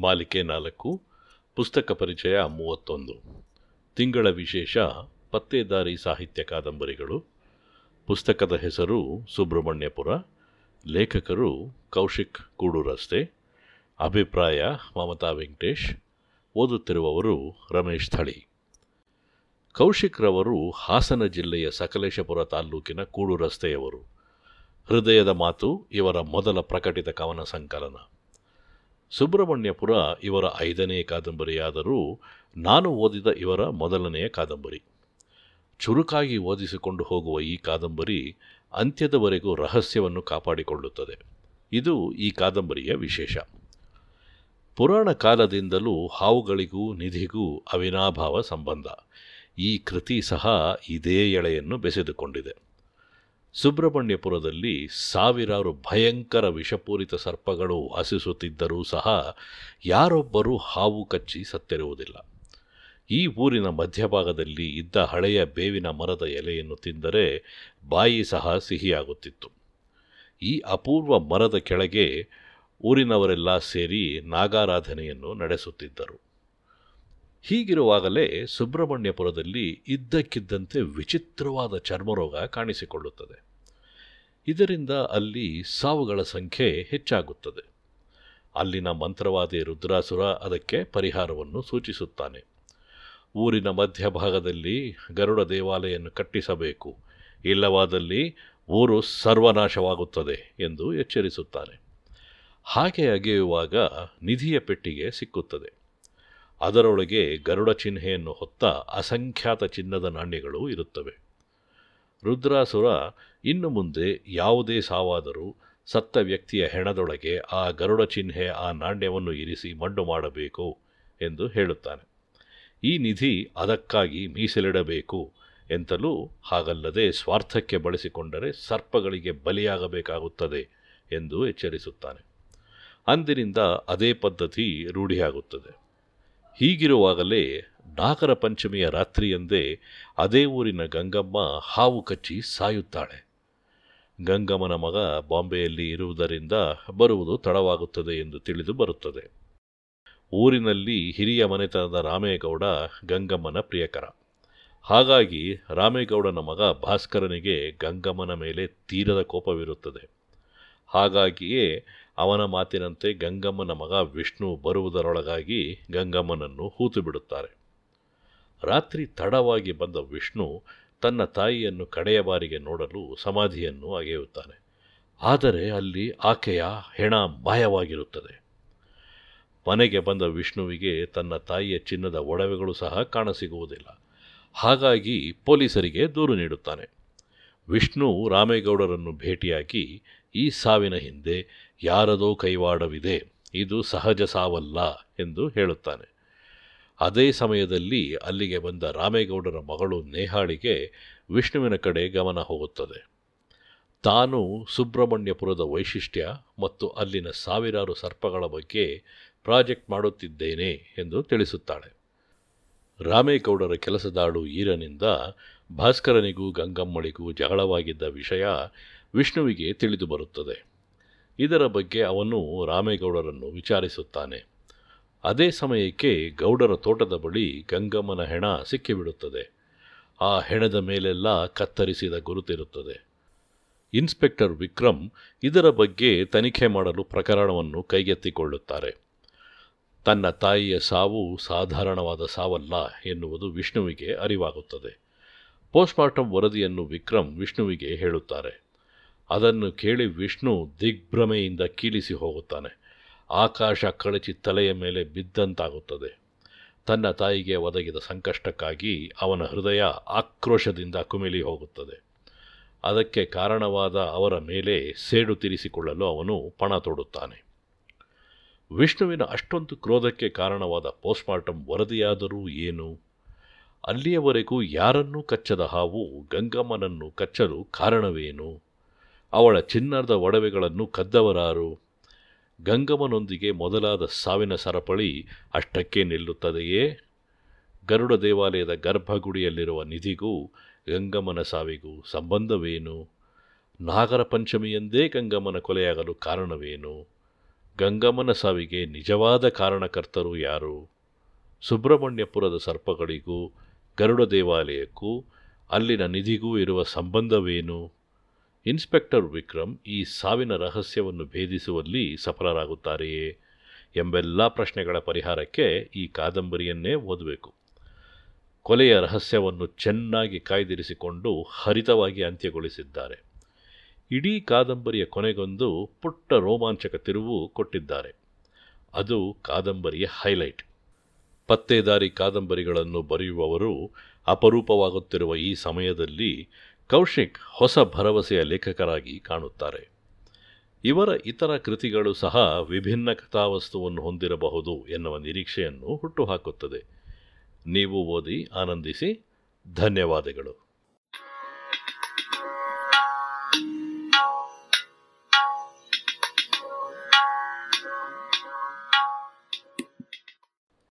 ಮಾಲಿಕೆ ನಾಲ್ಕು, ಪುಸ್ತಕ ಪರಿಚಯ ಮೂವತ್ತೊಂದು. ತಿಂಗಳ ವಿಶೇಷ ಪತ್ತೇದಾರಿ ಸಾಹಿತ್ಯ ಕಾದಂಬರಿಗಳು. ಪುಸ್ತಕದ ಹೆಸರು ಸುಬ್ರಹ್ಮಣ್ಯಪುರ. ಲೇಖಕರು ಕೌಶಿಕ್ ಕೂಡು ರಸ್ತೆ ಅಭಿಪ್ರಾಯ ಮಮತಾ ವೆಂಕಟೇಶ್. ಓದುತ್ತಿರುವವರು ರಮೇಶ್ ಥಳಿ. ಕೌಶಿಕ್ ರವರು ಹಾಸನ ಜಿಲ್ಲೆಯ ಸಕಲೇಶಪುರ ತಾಲ್ಲೂಕಿನ ಕೂಡು ರಸ್ತೆಯವರು ಹೃದಯದ ಮಾತು ಇವರ ಮೊದಲ ಪ್ರಕಟಿತ ಕವನ ಸಂಕಲನ. ಸುಬ್ರಹ್ಮಣ್ಯಪುರ ಇವರ ಐದನೇ ಕಾದಂಬರಿಯಾದರೂ ನಾನು ಓದಿದ ಇವರ ಮೊದಲನೆಯ ಕಾದಂಬರಿ. ಚುರುಕಾಗಿ ಓದಿಸಿಕೊಂಡು ಹೋಗುವ ಈ ಕಾದಂಬರಿ ಅಂತ್ಯದವರೆಗೂ ರಹಸ್ಯವನ್ನು ಕಾಪಾಡಿಕೊಳ್ಳುತ್ತದೆ. ಇದು ಈ ಕಾದಂಬರಿಯ ವಿಶೇಷ. ಪುರಾಣ ಕಾಲದಿಂದಲೂ ಹಾವುಗಳಿಗೂ ನಿಧಿಗೂ ಅವಿನಾಭಾವ ಸಂಬಂಧ. ಈ ಕೃತಿ ಸಹ ಇದೇ ಎಳೆಯನ್ನು ಬೆಸೆದುಕೊಂಡಿದೆ. ಸುಬ್ರಹ್ಮಣ್ಯಪುರದಲ್ಲಿ ಸಾವಿರಾರು ಭಯಂಕರ ವಿಷಪೂರಿತ ಸರ್ಪಗಳು ವಾಸಿಸುತ್ತಿದ್ದರೂ ಸಹ ಯಾರೊಬ್ಬರೂ ಹಾವು ಕಚ್ಚಿ ಸತ್ತಿರುವುದಿಲ್ಲ. ಈ ಊರಿನ ಮಧ್ಯಭಾಗದಲ್ಲಿ ಇದ್ದ ಹಳೆಯ ಬೇವಿನ ಮರದ ಎಲೆಯನ್ನು ತಿಂದರೆ ಬಾಯಿ ಸಹ ಸಿಹಿಯಾಗುತ್ತಿತ್ತು. ಈ ಅಪೂರ್ವ ಮರದ ಕೆಳಗೆ ಊರಿನವರೆಲ್ಲ ಸೇರಿ ನಾಗಾರಾಧನೆಯನ್ನು ನಡೆಸುತ್ತಿದ್ದರು. ಹೀಗಿರುವಾಗಲೇ ಸುಬ್ರಹ್ಮಣ್ಯಪುರದಲ್ಲಿ ಇದ್ದಕ್ಕಿದ್ದಂತೆ ವಿಚಿತ್ರವಾದ ಚರ್ಮರೋಗ ಕಾಣಿಸಿಕೊಳ್ಳುತ್ತದೆ. ಇದರಿಂದ ಅಲ್ಲಿ ಸಾವುಗಳ ಸಂಖ್ಯೆ ಹೆಚ್ಚಾಗುತ್ತದೆ. ಅಲ್ಲಿನ ಮಂತ್ರವಾದಿ ರುದ್ರಾಸುರ ಅದಕ್ಕೆ ಪರಿಹಾರವನ್ನು ಸೂಚಿಸುತ್ತಾನೆ. ಊರಿನ ಮಧ್ಯಭಾಗದಲ್ಲಿ ಗರುಡ ದೇವಾಲಯವನ್ನು ಕಟ್ಟಿಸಬೇಕು. ಇಲ್ಲವಾದಲ್ಲಿ ಊರು ಸರ್ವನಾಶವಾಗುತ್ತದೆ ಎಂದು ಎಚ್ಚರಿಸುತ್ತಾನೆ. ಹಾಗೆ ಅಗೆಯುವಾಗ ನಿಧಿಯ ಪೆಟ್ಟಿಗೆ ಸಿಕ್ಕುತ್ತದೆ. ಅದರೊಳಗೆ ಗರುಡ ಚಿಹ್ನೆಯನ್ನು ಹೊತ್ತ ಅಸಂಖ್ಯಾತ ಚಿನ್ನದ ನಾಣ್ಯಗಳು ಇರುತ್ತವೆ. ರುದ್ರಾಸುರ ಇನ್ನು ಮುಂದೆ ಯಾವುದೇ ಸಾವಾದರೂ ಸತ್ತ ವ್ಯಕ್ತಿಯ ಹೆಣದೊಳಗೆ ಆ ಗರುಡ ಚಿಹ್ನೆ ಆ ನಾಣ್ಯವನ್ನು ಇರಿಸಿ ಮಣ್ಣು ಮಾಡಬೇಕು ಎಂದು ಹೇಳುತ್ತಾನೆ. ಈ ನಿಧಿ ಅದಕ್ಕಾಗಿ ಮೀಸಲಿಡಬೇಕು ಎಂತಲೂ ಹಾಗಲ್ಲದೆ ಸ್ವಾರ್ಥಕ್ಕೆ ಬಳಸಿಕೊಂಡರೆ ಸರ್ಪಗಳಿಗೆ ಬಲಿಯಾಗಬೇಕಾಗುತ್ತದೆ ಎಂದು ಎಚ್ಚರಿಸುತ್ತಾನೆ. ಅಂದಿನಿಂದ ಅದೇ ಪದ್ಧತಿ ರೂಢಿಯಾಗುತ್ತದೆ. ಹೀಗಿರುವಾಗಲೇ ನಾಗರ ಪಂಚಮಿಯ ರಾತ್ರಿಯಂದೇ ಅದೇ ಊರಿನ ಗಂಗಮ್ಮ ಹಾವು ಕಚ್ಚಿ ಸಾಯುತ್ತಾಳೆ. ಗಂಗಮ್ಮನ ಮಗ ಬಾಂಬೆಯಲ್ಲಿ ಇರುವುದರಿಂದ ಬರುವುದು ತಡವಾಗುತ್ತದೆ ಎಂದು ತಿಳಿದು ಬರುತ್ತದೆ. ಊರಿನಲ್ಲಿ ಹಿರಿಯ ಮನೆತನದ ರಾಮೇಗೌಡ ಗಂಗಮ್ಮನ ಪ್ರಿಯಕರ. ಹಾಗಾಗಿ ರಾಮೇಗೌಡನ ಮಗ ಭಾಸ್ಕರನಿಗೆ ಗಂಗಮ್ಮನ ಮೇಲೆ ತೀರದ ಕೋಪವಿರುತ್ತದೆ. ಹಾಗಾಗಿಯೇ ಅವನ ಮಾತಿನಂತೆ ಗಂಗಮ್ಮನ ಮಗ ವಿಷ್ಣು ಬರುವುದರೊಳಗಾಗಿ ಗಂಗಮ್ಮನನ್ನು ಹೂತು ಬಿಡುತ್ತಾರೆ ರಾತ್ರಿ ತಡವಾಗಿ ಬಂದ ವಿಷ್ಣು ತನ್ನ ತಾಯಿಯನ್ನು ಕಡೆಯ ಬಾರಿಗೆ ನೋಡಲು ಸಮಾಧಿಯನ್ನು ಅಗೆಯುತ್ತಾನೆ. ಆದರೆ ಅಲ್ಲಿ ಆಕೆಯ ಹೆಣ ಮಾಯವಾಗಿರುತ್ತದೆ. ಮನೆಗೆ ಬಂದ ವಿಷ್ಣುವಿಗೆ ತನ್ನ ತಾಯಿಯ ಚಿನ್ನದ ಒಡವೆಗಳು ಸಹ ಕಾಣಸಿಗುವುದಿಲ್ಲ. ಹಾಗಾಗಿ ಪೊಲೀಸರಿಗೆ ದೂರು ನೀಡುತ್ತಾನೆ. ವಿಷ್ಣು ರಾಮೇಗೌಡರನ್ನು ಭೇಟಿಯಾಗಿ ಈ ಸಾವಿನ ಹಿಂದೆ ಯಾರದೋ ಕೈವಾಡವಿದೆ. ಇದು ಸಹಜ ಸಾವಲ್ಲ ಎಂದು ಹೇಳುತ್ತಾನೆ. ಅದೇ ಸಮಯದಲ್ಲಿ ಅಲ್ಲಿಗೆ ಬಂದ ರಾಮೇಗೌಡರ ಮಗಳು ನೇಹಾಳಿಗೆ ವಿಷ್ಣುವಿನ ಕಡೆ ಗಮನ ಹೋಗುತ್ತದೆ. ತಾನು ಸುಬ್ರಹ್ಮಣ್ಯಪುರದ ವೈಶಿಷ್ಟ್ಯ ಮತ್ತು ಅಲ್ಲಿನ ಸಾವಿರಾರು ಸರ್ಪಗಳ ಬಗ್ಗೆ ಪ್ರಾಜೆಕ್ಟ್ ಮಾಡುತ್ತಿದ್ದೇನೆ ಎಂದು ತಿಳಿಸುತ್ತಾಳೆ. ರಾಮೇಗೌಡರ ಕೆಲಸದಾಳು ಈರನಿಂದ ಭಾಸ್ಕರನಿಗೂ ಗಂಗಮ್ಮಳಿಗೂ ಜಗಳವಾಗಿದ್ದ ವಿಷಯ ವಿಷ್ಣುವಿಗೆ ತಿಳಿದು ಬರುತ್ತದೆ. ಇದರ ಬಗ್ಗೆ ಅವನು ರಾಮೇಗೌಡರನ್ನು ವಿಚಾರಿಸುತ್ತಾನೆ. ಅದೇ ಸಮಯಕ್ಕೆ ಗೌಡರ ತೋಟದ ಬಳಿ ಗಂಗಮ್ಮನ ಹೆಣ ಸಿಕ್ಕಿಬಿಡುತ್ತದೆ. ಆ ಹೆಣದ ಮೇಲೆಲ್ಲ ಕತ್ತರಿಸಿದ ಗುರುತಿರುತ್ತದೆ. ಇನ್ಸ್ಪೆಕ್ಟರ್ ವಿಕ್ರಮ್ ಇದರ ಬಗ್ಗೆ ತನಿಖೆ ಮಾಡಲು ಪ್ರಕರಣವನ್ನು ಕೈಗೆತ್ತಿಕೊಳ್ಳುತ್ತಾರೆ. ತನ್ನ ತಾಯಿಯ ಸಾವು ಸಾಧಾರಣವಾದ ಸಾವಲ್ಲ ಎನ್ನುವುದು ವಿಷ್ಣುವಿಗೆ ಅರಿವಾಗುತ್ತದೆ. ಪೋಸ್ಟ್ಮಾರ್ಟಮ್ ವರದಿಯನ್ನು ವಿಕ್ರಮ್ ವಿಷ್ಣುವಿಗೆ ಹೇಳುತ್ತಾರೆ. ಅದನ್ನು ಕೇಳಿ ವಿಷ್ಣು ದಿಗ್ಭ್ರಮೆಯಿಂದ ಕೀಳಿಸಿ ಹೋಗುತ್ತಾನೆ. ಆಕಾಶ ಕಳಚಿ ತಲೆಯ ಮೇಲೆ ಬಿದ್ದಂತಾಗುತ್ತದೆ. ತನ್ನ ತಾಯಿಗೆ ಒದಗಿದ ಸಂಕಷ್ಟಕ್ಕಾಗಿ ಅವನ ಹೃದಯ ಆಕ್ರೋಶದಿಂದ ಕುಮಿಲಿ ಹೋಗುತ್ತದೆ. ಅದಕ್ಕೆ ಕಾರಣವಾದ ಅವರ ಮೇಲೆ ಸೇಡು ತೀರಿಸಿಕೊಳ್ಳಲು ಅವನು ಪಣ ತೊಡುತ್ತಾನೆ. ವಿಷ್ಣುವಿನ ಅಷ್ಟೊಂದು ಕ್ರೋಧಕ್ಕೆ ಕಾರಣವಾದ ಪೋಸ್ಟ್ಮಾರ್ಟಮ್ ವರದಿಯಾದರೂ ಏನು? ಅಲ್ಲಿಯವರೆಗೂ ಯಾರನ್ನೂ ಕಚ್ಚದ ಹಾವು ಗಂಗಮ್ಮನನ್ನು ಕಚ್ಚಲು ಕಾರಣವೇನು? ಅವಳ ಚಿನ್ನದ ಒಡವೆಗಳನ್ನು ಕದ್ದವರಾರು. ಗಂಗಮ್ಮನೊಂದಿಗೆ ಮೊದಲಾದ ಸಾವಿನ ಸರಪಳಿ ಅಷ್ಟಕ್ಕೆ ನಿಲ್ಲುತ್ತದೆಯೇ? ಗರುಡ ದೇವಾಲಯದ ಗರ್ಭಗುಡಿಯಲ್ಲಿರುವ ನಿಧಿಗೂ ಗಂಗಮ್ಮನ ಸಾವಿಗೂ ಸಂಬಂಧವೇನು? ನಾಗರ ಪಂಚಮಿಯಂದೇ ಗಂಗಮ್ಮನ ಕೊಲೆಯಾಗಲು ಕಾರಣವೇನು? ಗಂಗಮ್ಮನ ಸಾವಿಗೆ ನಿಜವಾದ ಕಾರಣಕರ್ತರು ಯಾರು? ಸುಬ್ರಹ್ಮಣ್ಯಪುರದ ಸರ್ಪಗಳಿಗೂ ಗರುಡ ದೇವಾಲಯಕ್ಕೂ ಅಲ್ಲಿನ ನಿಧಿಗೂ ಇರುವ ಸಂಬಂಧವೇನು? ಇನ್ಸ್ಪೆಕ್ಟರ್ ವಿಕ್ರಮ್ ಈ ಸಾವಿನ ರಹಸ್ಯವನ್ನು ಭೇದಿಸುವಲ್ಲಿ ಸಫಲರಾಗುತ್ತಾರೆಯೇ ಎಂಬೆಲ್ಲ ಪ್ರಶ್ನೆಗಳ ಪರಿಹಾರಕ್ಕೆ ಈ ಕಾದಂಬರಿಯನ್ನೇ ಓದಬೇಕು. ಕೊಲೆಯ ರಹಸ್ಯವನ್ನು ಚೆನ್ನಾಗಿ ಕಾಯ್ದಿರಿಸಿಕೊಂಡು ಹರಿತವಾಗಿ ಅಂತ್ಯಗೊಳಿಸಿದ್ದಾರೆ. ಇಡೀ ಕಾದಂಬರಿಯ ಕೊನೆಗೊಂದು ಪುಟ್ಟ ರೋಮಾಂಚಕ ತಿರುವು ಕೊಟ್ಟಿದ್ದಾರೆ. ಅದು ಕಾದಂಬರಿಯ ಹೈಲೈಟ್. ಪತ್ತೇದಾರಿ ಕಾದಂಬರಿಗಳನ್ನು ಬರೆಯುವವರು ಅಪರೂಪವಾಗುತ್ತಿರುವ ಈ ಸಮಯದಲ್ಲಿ ಕೌಶಿಕ್ ಹೊಸ ಭರವಸೆಯ ಲೇಖಕರಾಗಿ ಕಾಣುತ್ತಾರೆ. ಇವರ ಇತರ ಕೃತಿಗಳು ಸಹ ವಿಭಿನ್ನ ಕಥಾವಸ್ತುವನ್ನು ಹೊಂದಿರಬಹುದು ಎನ್ನುವ ನಿರೀಕ್ಷೆಯನ್ನು ಹುಟ್ಟುಹಾಕುತ್ತದೆ. ನೀವು ಓದಿ ಆನಂದಿಸಿ, ಧನ್ಯವಾದಗಳು.